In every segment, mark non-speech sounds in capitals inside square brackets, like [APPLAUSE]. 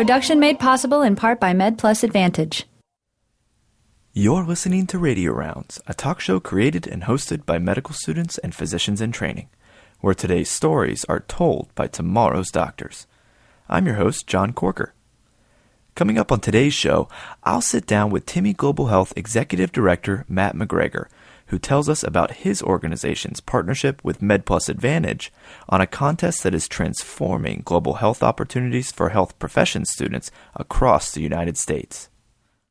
Production made possible in part by MedPlus Advantage. You're listening to Radio Rounds, a talk show created and hosted by medical students and physicians in training, where today's stories are told by tomorrow's doctors. I'm your host, John Corker. Coming up on today's show, I'll sit down with Timmy Global Health Executive Director Matt MacGregor, who tells us about his organization's partnership with MedPlus Advantage on a contest that is transforming global health opportunities for health profession students across the United States.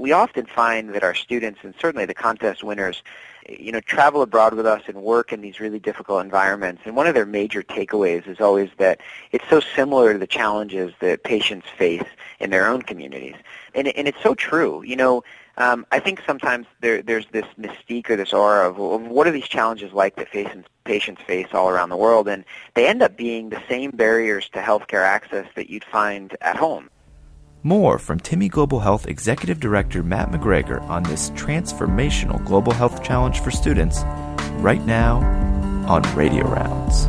We often find that our students, and certainly the contest winners, you know, travel abroad with us and work in these really difficult environments. And one of their major takeaways is always that it's so similar to the challenges that patients face in their own communities. And, and it's so true. You know, um, I think sometimes there, there's this mystique or this aura of, of what are these challenges like that patients, patients face all around the world, and they end up being the same barriers to healthcare access that you'd find at home. More from Timmy Global Health Executive Director Matt MacGregor on this transformational global health challenge for students right now on Radio Rounds.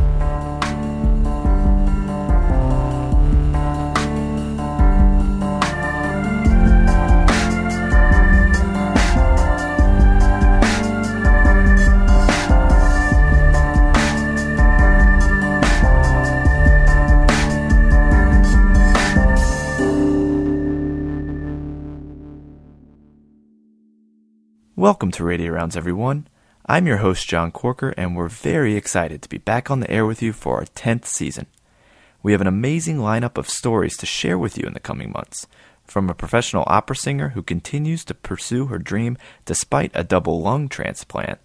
Welcome to Radio Rounds, everyone. I'm your host, John Corker, and we're very excited to be back on the air with you for our 10th season. We have an amazing lineup of stories to share with you in the coming months. From a professional opera singer who continues to pursue her dream despite a double lung transplant,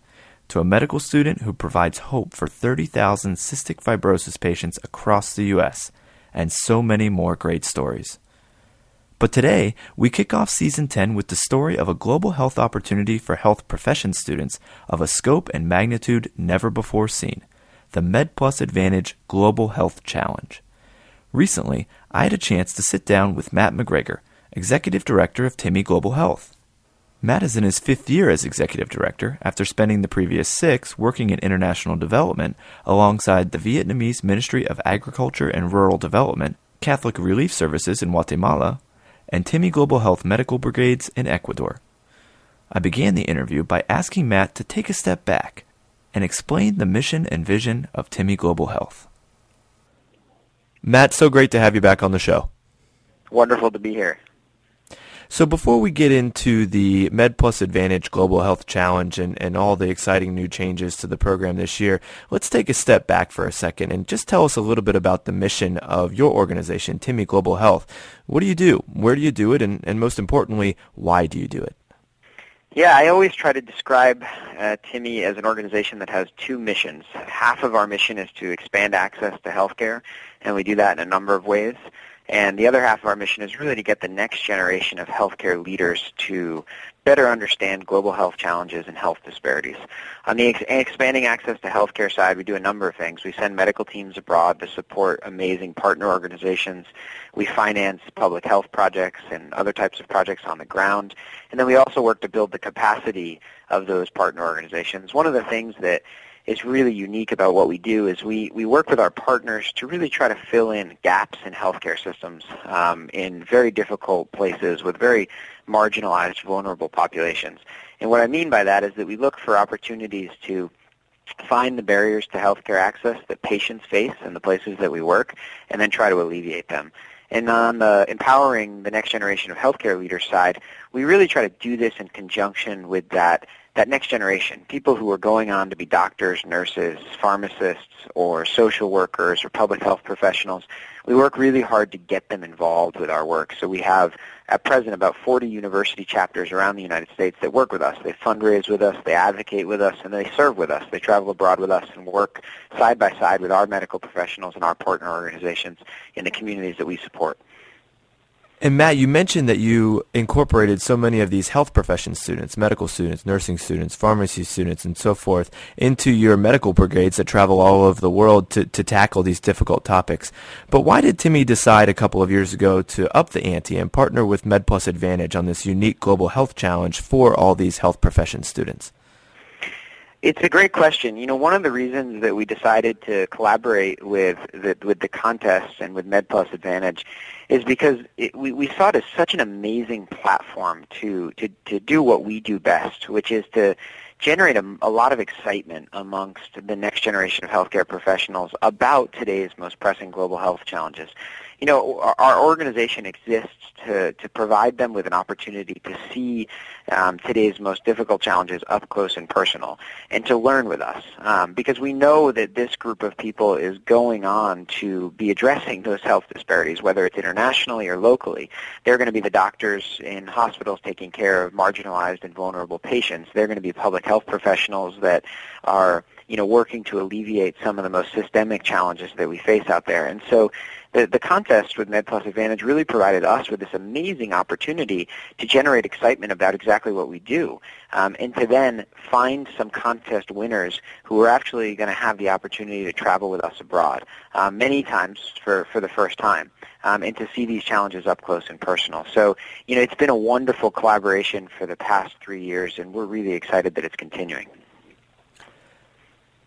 to a medical student who provides hope for 30,000 cystic fibrosis patients across the U.S., and so many more great stories. But today, we kick off season 10 with the story of a global health opportunity for health profession students of a scope and magnitude never before seen the MedPlus Advantage Global Health Challenge. Recently, I had a chance to sit down with Matt MacGregor, Executive Director of Timmy Global Health. Matt is in his fifth year as Executive Director after spending the previous six working in international development alongside the Vietnamese Ministry of Agriculture and Rural Development, Catholic Relief Services in Guatemala, and Timmy Global Health Medical Brigades in Ecuador. I began the interview by asking Matt to take a step back and explain the mission and vision of Timmy Global Health. Matt, so great to have you back on the show. Wonderful to be here. So before we get into the MedPlus Advantage Global Health Challenge and, and all the exciting new changes to the program this year, let's take a step back for a second and just tell us a little bit about the mission of your organization, Timmy Global Health. What do you do? Where do you do it? And, and most importantly, why do you do it? Yeah, I always try to describe uh, Timmy as an organization that has two missions. Half of our mission is to expand access to healthcare, and we do that in a number of ways. And the other half of our mission is really to get the next generation of healthcare leaders to better understand global health challenges and health disparities. On the ex- expanding access to healthcare side, we do a number of things. We send medical teams abroad to support amazing partner organizations. We finance public health projects and other types of projects on the ground. And then we also work to build the capacity of those partner organizations. One of the things that is really unique about what we do is we, we work with our partners to really try to fill in gaps in healthcare systems um, in very difficult places with very marginalized, vulnerable populations. And what I mean by that is that we look for opportunities to find the barriers to healthcare access that patients face in the places that we work and then try to alleviate them. And on the empowering the next generation of healthcare leaders side, we really try to do this in conjunction with that that next generation, people who are going on to be doctors, nurses, pharmacists, or social workers, or public health professionals, we work really hard to get them involved with our work. So we have at present about 40 university chapters around the United States that work with us. They fundraise with us, they advocate with us, and they serve with us. They travel abroad with us and work side by side with our medical professionals and our partner organizations in the communities that we support. And Matt, you mentioned that you incorporated so many of these health profession students, medical students, nursing students, pharmacy students, and so forth into your medical brigades that travel all over the world to, to tackle these difficult topics. But why did Timmy decide a couple of years ago to up the ante and partner with MedPlus Advantage on this unique global health challenge for all these health profession students? It's a great question. You know, one of the reasons that we decided to collaborate with the, with the contest and with MedPlus Advantage is because it, we, we saw it as such an amazing platform to, to, to do what we do best, which is to generate a, a, lot of excitement amongst the next generation of healthcare professionals about today's most pressing global health challenges you know, our, organization exists to, to provide them with an opportunity to see um, today's most difficult challenges up close and personal and to learn with us um, because we know that this group of people is going on to be addressing those health disparities, whether it's internationally or locally. They're going to be the doctors in hospitals taking care of marginalized and vulnerable patients. They're going to be public health professionals that are you know, working to alleviate some of the most systemic challenges that we face out there. And so the, the contest with MedPlus Advantage really provided us with this amazing opportunity to generate excitement about exactly what we do um, and to then find some contest winners who are actually going to have the opportunity to travel with us abroad um, many times for, for the first time. Um, and to see these challenges up close and personal. So, you know, it's been a wonderful collaboration for the past three years, and we're really excited that it's continuing.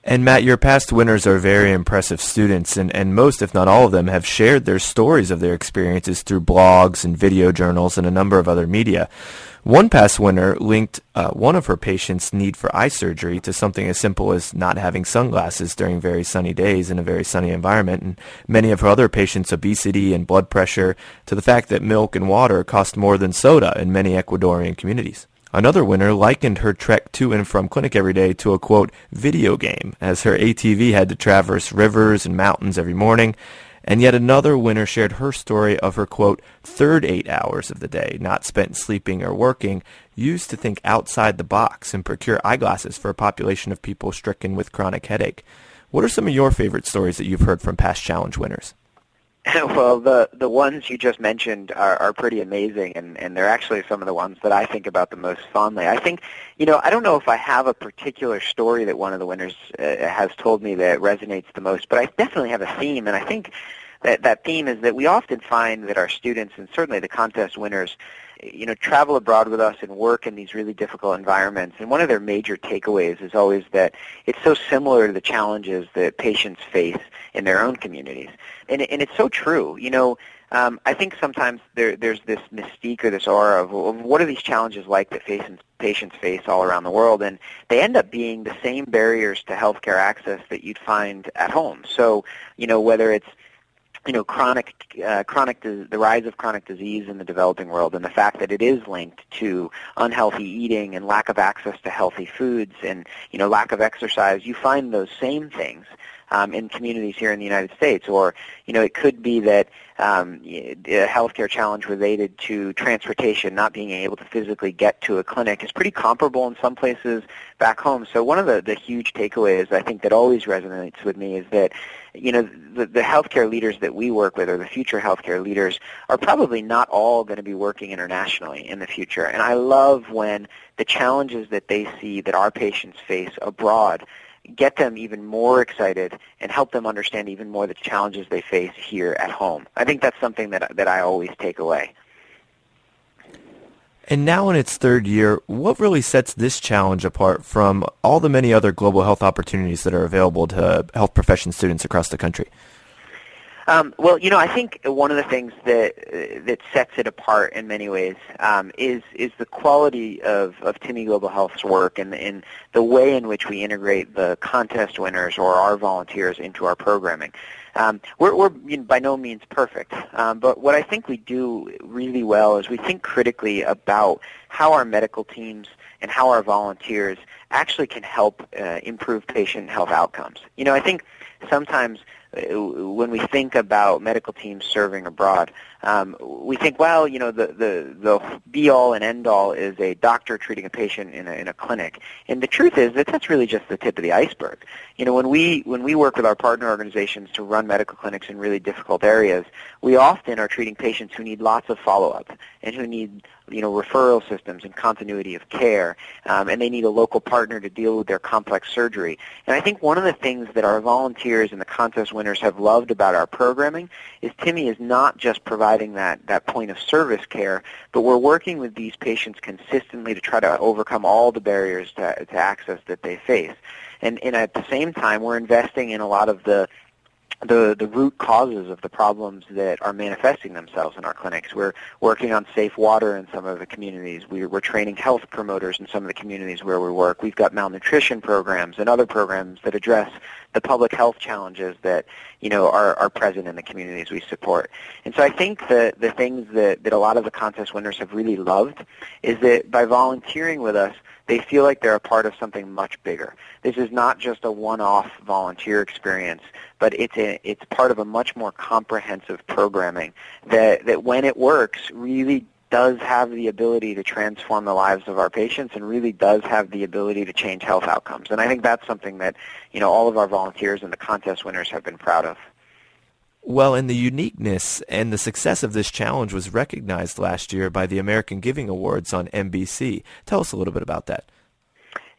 And Matt, your past winners are very impressive students, and, and most, if not all of them, have shared their stories of their experiences through blogs and video journals and a number of other media. One past winner linked uh, one of her patients' need for eye surgery to something as simple as not having sunglasses during very sunny days in a very sunny environment, and many of her other patients' obesity and blood pressure to the fact that milk and water cost more than soda in many Ecuadorian communities. Another winner likened her trek to and from clinic every day to a quote, video game, as her ATV had to traverse rivers and mountains every morning. And yet another winner shared her story of her quote, third eight hours of the day, not spent sleeping or working, used to think outside the box and procure eyeglasses for a population of people stricken with chronic headache. What are some of your favorite stories that you've heard from past challenge winners? [LAUGHS] well, the the ones you just mentioned are, are pretty amazing, and and they're actually some of the ones that I think about the most fondly. I think, you know, I don't know if I have a particular story that one of the winners uh, has told me that resonates the most, but I definitely have a theme, and I think that that theme is that we often find that our students, and certainly the contest winners, you know, travel abroad with us and work in these really difficult environments. And one of their major takeaways is always that it's so similar to the challenges that patients face in their own communities. And, and it's so true. You know, um, I think sometimes there, there's this mystique or this aura of, of what are these challenges like that patients, patients face all around the world, and they end up being the same barriers to healthcare access that you'd find at home. So, you know, whether it's you know, chronic, uh, chronic, the rise of chronic disease in the developing world, and the fact that it is linked to unhealthy eating and lack of access to healthy foods, and you know, lack of exercise. You find those same things um, in communities here in the United States, or you know, it could be that um, a healthcare challenge related to transportation, not being able to physically get to a clinic, is pretty comparable in some places back home. So one of the, the huge takeaways I think that always resonates with me is that you know the, the healthcare leaders that we work with, or the future healthcare leaders, are probably not all going to be working internationally in the future. And I love when the challenges that they see that our patients face abroad get them even more excited and help them understand even more the challenges they face here at home. I think that's something that that I always take away. And now in its third year, what really sets this challenge apart from all the many other global health opportunities that are available to health profession students across the country? Um, well, you know, I think one of the things that uh, that sets it apart in many ways um, is is the quality of, of Timmy Global Health's work and, and the way in which we integrate the contest winners or our volunteers into our programming. Um, we're, we're you know, by no means perfect, um, but what I think we do really well is we think critically about how our medical teams and how our volunteers actually can help uh, improve patient health outcomes. You know, I think sometimes when we think about medical teams serving abroad, um, we think, well, you know, the, the, the be-all and end-all is a doctor treating a patient in a, in a clinic. And the truth is that that's really just the tip of the iceberg. You know, when we, when we work with our partner organizations to run medical clinics in really difficult areas, we often are treating patients who need lots of follow-up and who need you know, referral systems and continuity of care, um, and they need a local partner to deal with their complex surgery. And I think one of the things that our volunteers and the contest winners have loved about our programming is Timmy is not just providing that, that point of service care, but we're working with these patients consistently to try to overcome all the barriers to, to access that they face. And, and at the same time, we're investing in a lot of the the, the root causes of the problems that are manifesting themselves in our clinics. We're working on safe water in some of the communities. We're, we're training health promoters in some of the communities where we work. We've got malnutrition programs and other programs that address the public health challenges that you know are, are present in the communities we support. And so I think that the things that, that a lot of the contest winners have really loved is that by volunteering with us, they feel like they're a part of something much bigger. This is not just a one-off volunteer experience, but it's a, it's part of a much more comprehensive programming that, that when it works really does have the ability to transform the lives of our patients and really does have the ability to change health outcomes. And I think that's something that, you know, all of our volunteers and the contest winners have been proud of. Well, and the uniqueness and the success of this challenge was recognized last year by the American Giving Awards on NBC. Tell us a little bit about that.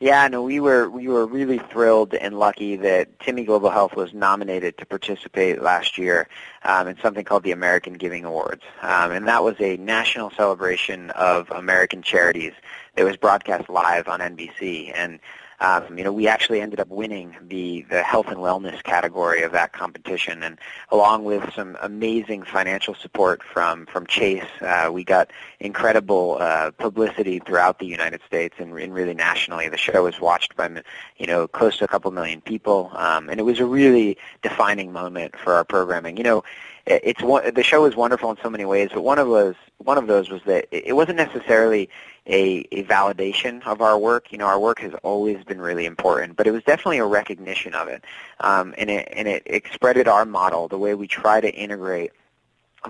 Yeah, no, we were we were really thrilled and lucky that Timmy Global Health was nominated to participate last year um, in something called the American Giving Awards, um, and that was a national celebration of American charities that was broadcast live on NBC. And um, you know, we actually ended up winning the, the health and wellness category of that competition, and along with some amazing financial support from from Chase, uh, we got incredible uh, publicity throughout the United States and, and really nationally. The show was watched by you know close to a couple million people, um, and it was a really defining moment for our programming. You know, it's one, the show is wonderful in so many ways, but one of those one of those was that it wasn't necessarily a, a validation of our work. You know, our work has always been really important, but it was definitely a recognition of it, um, and it and it expanded our model, the way we try to integrate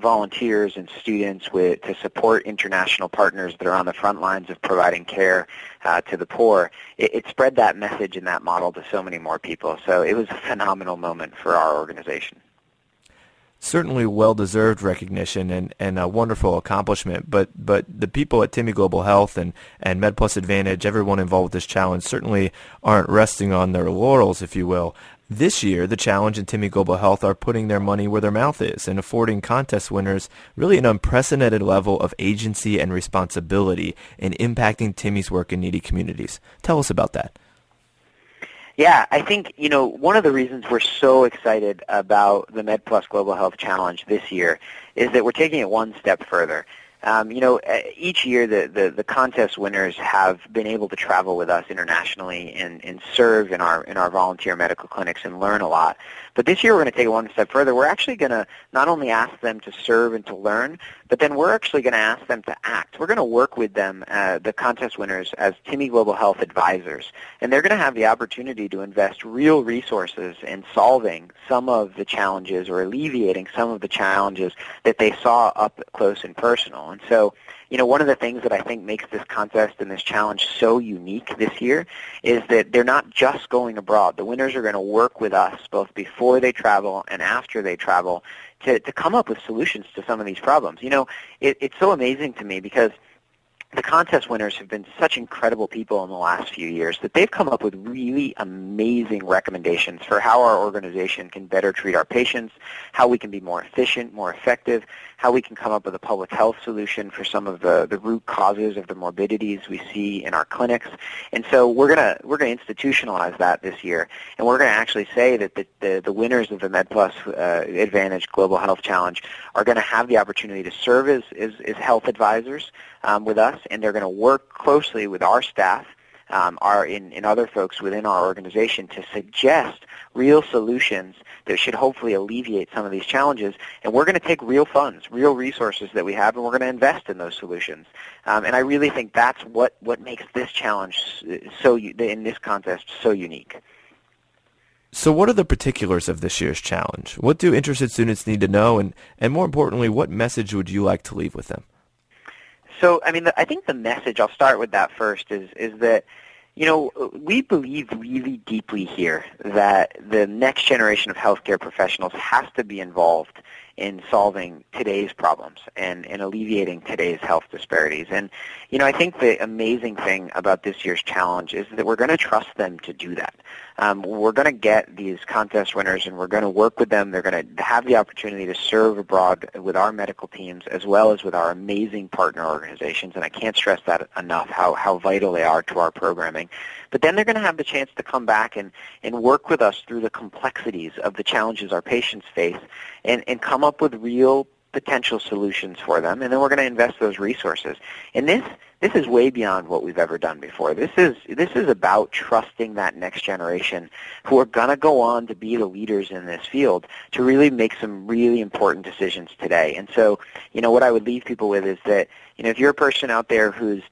volunteers and students with, to support international partners that are on the front lines of providing care uh, to the poor. It, it spread that message and that model to so many more people. So it was a phenomenal moment for our organization certainly well-deserved recognition and, and a wonderful accomplishment. But but the people at Timmy Global Health and, and MedPlus Advantage, everyone involved with this challenge, certainly aren't resting on their laurels, if you will. This year, the challenge and Timmy Global Health are putting their money where their mouth is and affording contest winners really an unprecedented level of agency and responsibility in impacting Timmy's work in needy communities. Tell us about that. Yeah, I think, you know, one of the reasons we're so excited about the MedPlus Global Health Challenge this year is that we're taking it one step further. Um, you know, each year the, the, the contest winners have been able to travel with us internationally and, and serve in our in our volunteer medical clinics and learn a lot. But this year we're going to take it one step further. We're actually going to not only ask them to serve and to learn, but then we're actually going to ask them to act. We're going to work with them, uh, the contest winners, as Timmy Global Health advisors, and they're going to have the opportunity to invest real resources in solving some of the challenges or alleviating some of the challenges that they saw up close and personal. And so you know, one of the things that I think makes this contest and this challenge so unique this year is that they're not just going abroad. The winners are going to work with us both before they travel and after they travel to, to come up with solutions to some of these problems. You know, it, it's so amazing to me because – the contest winners have been such incredible people in the last few years that they've come up with really amazing recommendations for how our organization can better treat our patients, how we can be more efficient, more effective, how we can come up with a public health solution for some of the, the root causes of the morbidities we see in our clinics. And so we're gonna we're gonna institutionalize that this year, and we're gonna actually say that the the, the winners of the MedPlus uh, Advantage Global Health Challenge are going to have the opportunity to serve as as, as health advisors um, with us, and they're going to work closely with our staff, um, our in, in other folks within our organization to suggest real solutions that should hopefully alleviate some of these challenges. And we're going to take real funds, real resources that we have, and we're going to invest in those solutions. Um, and I really think that's what, what makes this challenge so in this contest so unique. So what are the particulars of this year's challenge? What do interested students need to know? And, and more importantly, what message would you like to leave with them? So, I mean, the, I think the message, I'll start with that first, is, is that, you know, we believe really deeply here that the next generation of healthcare professionals has to be involved in solving today's problems and, and alleviating today's health disparities. And, you know, I think the amazing thing about this year's challenge is that we're going to trust them to do that. Um, we're going to get these contest winners and we're going to work with them. They're going to have the opportunity to serve abroad with our medical teams as well as with our amazing partner organizations. And I can't stress that enough, how, how vital they are to our programming. But then they're going to have the chance to come back and, and work with us through the complexities of the challenges our patients face and, and come up with real potential solutions for them, and then we're going to invest those resources. And this this is way beyond what we've ever done before. This is this is about trusting that next generation who are going to go on to be the leaders in this field to really make some really important decisions today. And so, you know, what I would leave people with is that, you know, if you're a person out there who's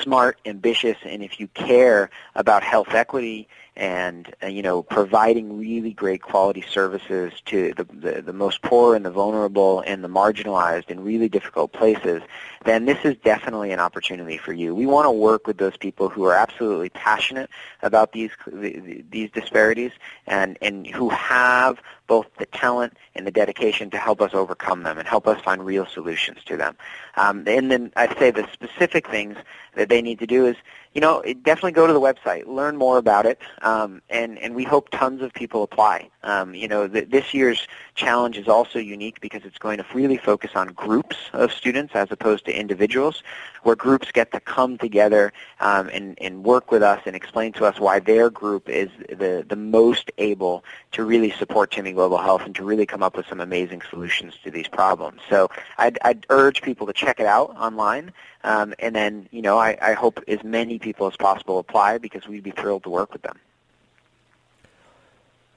smart, ambitious, and if you care about health equity and uh, you know providing really great quality services to the, the, the most poor and the vulnerable and the marginalized in really difficult places, then this is definitely an opportunity for you. We want to work with those people who are absolutely passionate about these these disparities and and who have both the talent and the dedication to help us overcome them and help us find real solutions to them. Um, and then I'd say the specific things that they need to do is you know, definitely go to the website, learn more about it, um, and and we hope tons of people apply. Um, you know, th- this year's challenge is also unique because it's going to really focus on groups of students as opposed to individuals, where groups get to come together um, and and work with us and explain to us why their group is the the most able to really support Timmy Global Health and to really come up with some amazing solutions to these problems. So I'd, I'd urge people to check it out online. Um, and then, you know, I, I hope as many people as possible apply because we'd be thrilled to work with them.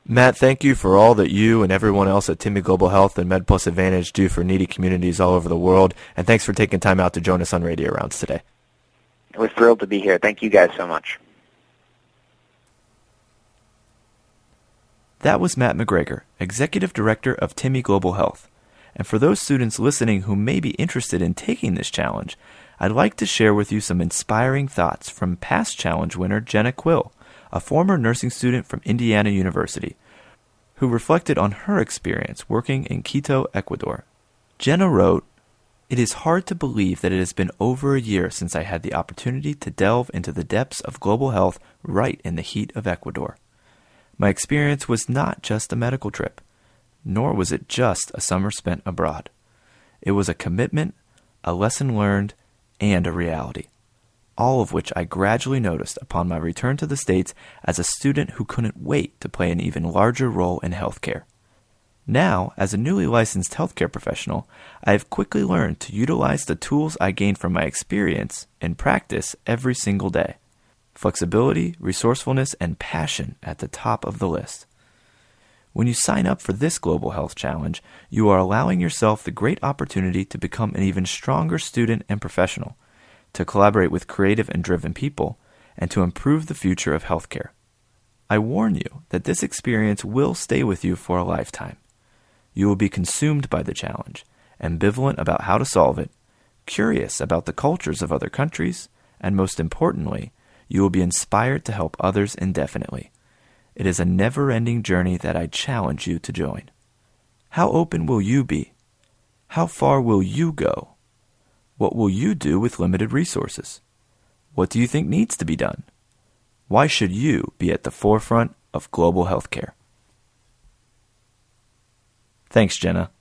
Matt, thank you for all that you and everyone else at Timmy Global Health and MedPlus Advantage do for needy communities all over the world. And thanks for taking time out to join us on Radio Rounds today. We're thrilled to be here. Thank you guys so much. That was Matt MacGregor, Executive Director of Timmy Global Health. And for those students listening who may be interested in taking this challenge, I'd like to share with you some inspiring thoughts from past challenge winner Jenna Quill, a former nursing student from Indiana University, who reflected on her experience working in Quito, Ecuador. Jenna wrote, It is hard to believe that it has been over a year since I had the opportunity to delve into the depths of global health right in the heat of Ecuador. My experience was not just a medical trip, nor was it just a summer spent abroad. It was a commitment, a lesson learned, and a reality, all of which I gradually noticed upon my return to the States as a student who couldn't wait to play an even larger role in healthcare. Now, as a newly licensed healthcare professional, I have quickly learned to utilize the tools I gained from my experience in practice every single day. Flexibility, resourcefulness, and passion at the top of the list. When you sign up for this Global Health Challenge, you are allowing yourself the great opportunity to become an even stronger student and professional, to collaborate with creative and driven people, and to improve the future of healthcare. I warn you that this experience will stay with you for a lifetime. You will be consumed by the challenge, ambivalent about how to solve it, curious about the cultures of other countries, and most importantly, you will be inspired to help others indefinitely. It is a never ending journey that I challenge you to join. How open will you be? How far will you go? What will you do with limited resources? What do you think needs to be done? Why should you be at the forefront of global healthcare? Thanks, Jenna.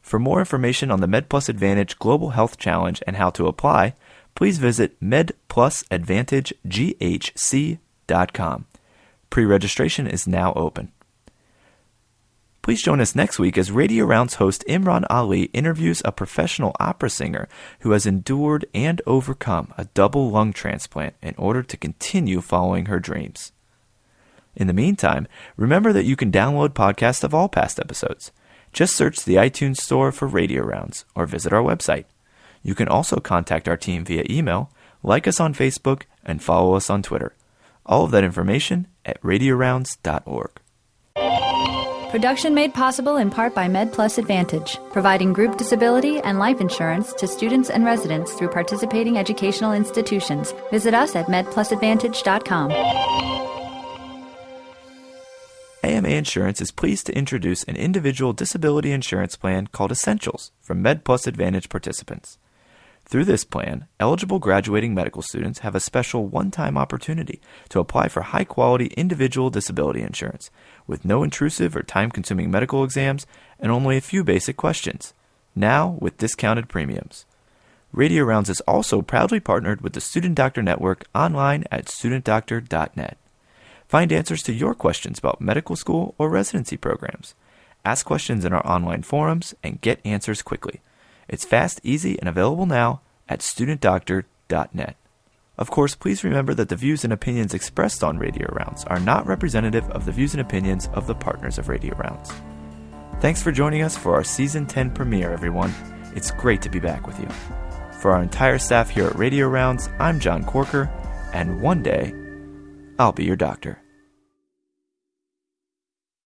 For more information on the MedPlus Advantage Global Health Challenge and how to apply, please visit medplusadvantageghc.com. Pre registration is now open. Please join us next week as Radio Rounds host Imran Ali interviews a professional opera singer who has endured and overcome a double lung transplant in order to continue following her dreams. In the meantime, remember that you can download podcasts of all past episodes. Just search the iTunes Store for Radio Rounds or visit our website. You can also contact our team via email, like us on Facebook, and follow us on Twitter. All of that information at radiorounds.org. Production made possible in part by MedPlus Advantage, providing group disability and life insurance to students and residents through participating educational institutions. Visit us at medplusadvantage.com. AMA Insurance is pleased to introduce an individual disability insurance plan called Essentials for MedPlus Advantage participants. Through this plan, eligible graduating medical students have a special one time opportunity to apply for high quality individual disability insurance with no intrusive or time consuming medical exams and only a few basic questions, now with discounted premiums. Radio Rounds is also proudly partnered with the Student Doctor Network online at studentdoctor.net. Find answers to your questions about medical school or residency programs. Ask questions in our online forums and get answers quickly. It's fast, easy, and available now at studentdoctor.net. Of course, please remember that the views and opinions expressed on Radio Rounds are not representative of the views and opinions of the partners of Radio Rounds. Thanks for joining us for our Season 10 premiere, everyone. It's great to be back with you. For our entire staff here at Radio Rounds, I'm John Corker, and one day, I'll be your doctor.